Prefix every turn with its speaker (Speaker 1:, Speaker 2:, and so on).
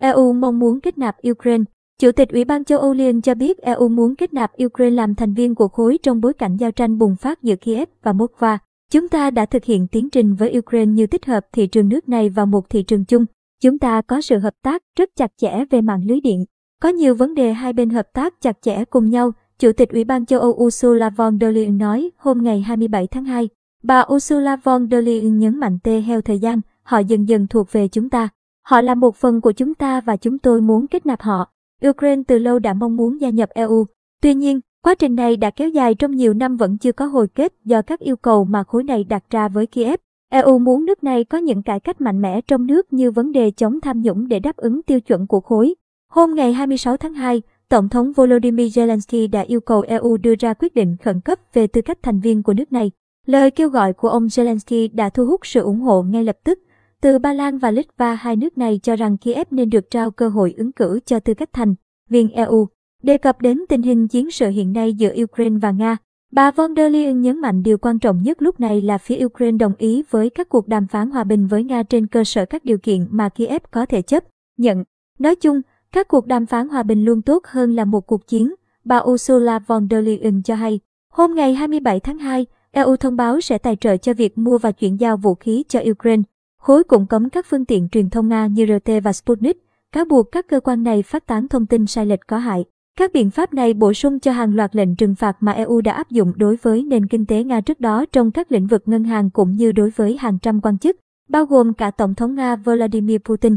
Speaker 1: EU mong muốn kết nạp Ukraine. Chủ tịch Ủy ban châu Âu Liên cho biết EU muốn kết nạp Ukraine làm thành viên của khối trong bối cảnh giao tranh bùng phát giữa Kiev và Moscow. Chúng ta đã thực hiện tiến trình với Ukraine như tích hợp thị trường nước này vào một thị trường chung. Chúng ta có sự hợp tác rất chặt chẽ về mạng lưới điện. Có nhiều vấn đề hai bên hợp tác chặt chẽ cùng nhau, Chủ tịch Ủy ban châu Âu Ursula von der Leyen nói hôm ngày 27 tháng 2. Bà Ursula von der Leyen nhấn mạnh tê heo thời gian, họ dần dần thuộc về chúng ta. Họ là một phần của chúng ta và chúng tôi muốn kết nạp họ. Ukraine từ lâu đã mong muốn gia nhập EU. Tuy nhiên, quá trình này đã kéo dài trong nhiều năm vẫn chưa có hồi kết do các yêu cầu mà khối này đặt ra với Kiev. EU muốn nước này có những cải cách mạnh mẽ trong nước như vấn đề chống tham nhũng để đáp ứng tiêu chuẩn của khối. Hôm ngày 26 tháng 2, Tổng thống Volodymyr Zelensky đã yêu cầu EU đưa ra quyết định khẩn cấp về tư cách thành viên của nước này. Lời kêu gọi của ông Zelensky đã thu hút sự ủng hộ ngay lập tức. Từ Ba Lan và Litva hai nước này cho rằng Kiev nên được trao cơ hội ứng cử cho tư cách thành viên EU. Đề cập đến tình hình chiến sự hiện nay giữa Ukraine và Nga, bà von der Leyen nhấn mạnh điều quan trọng nhất lúc này là phía Ukraine đồng ý với các cuộc đàm phán hòa bình với Nga trên cơ sở các điều kiện mà Kiev có thể chấp nhận. Nói chung, các cuộc đàm phán hòa bình luôn tốt hơn là một cuộc chiến, bà Ursula von der Leyen cho hay. Hôm ngày 27 tháng 2, EU thông báo sẽ tài trợ cho việc mua và chuyển giao vũ khí cho Ukraine. Khối cũng cấm các phương tiện truyền thông Nga như RT và Sputnik, cáo buộc các cơ quan này phát tán thông tin sai lệch có hại. Các biện pháp này bổ sung cho hàng loạt lệnh trừng phạt mà EU đã áp dụng đối với nền kinh tế Nga trước đó trong các lĩnh vực ngân hàng cũng như đối với hàng trăm quan chức, bao gồm cả Tổng thống Nga Vladimir Putin.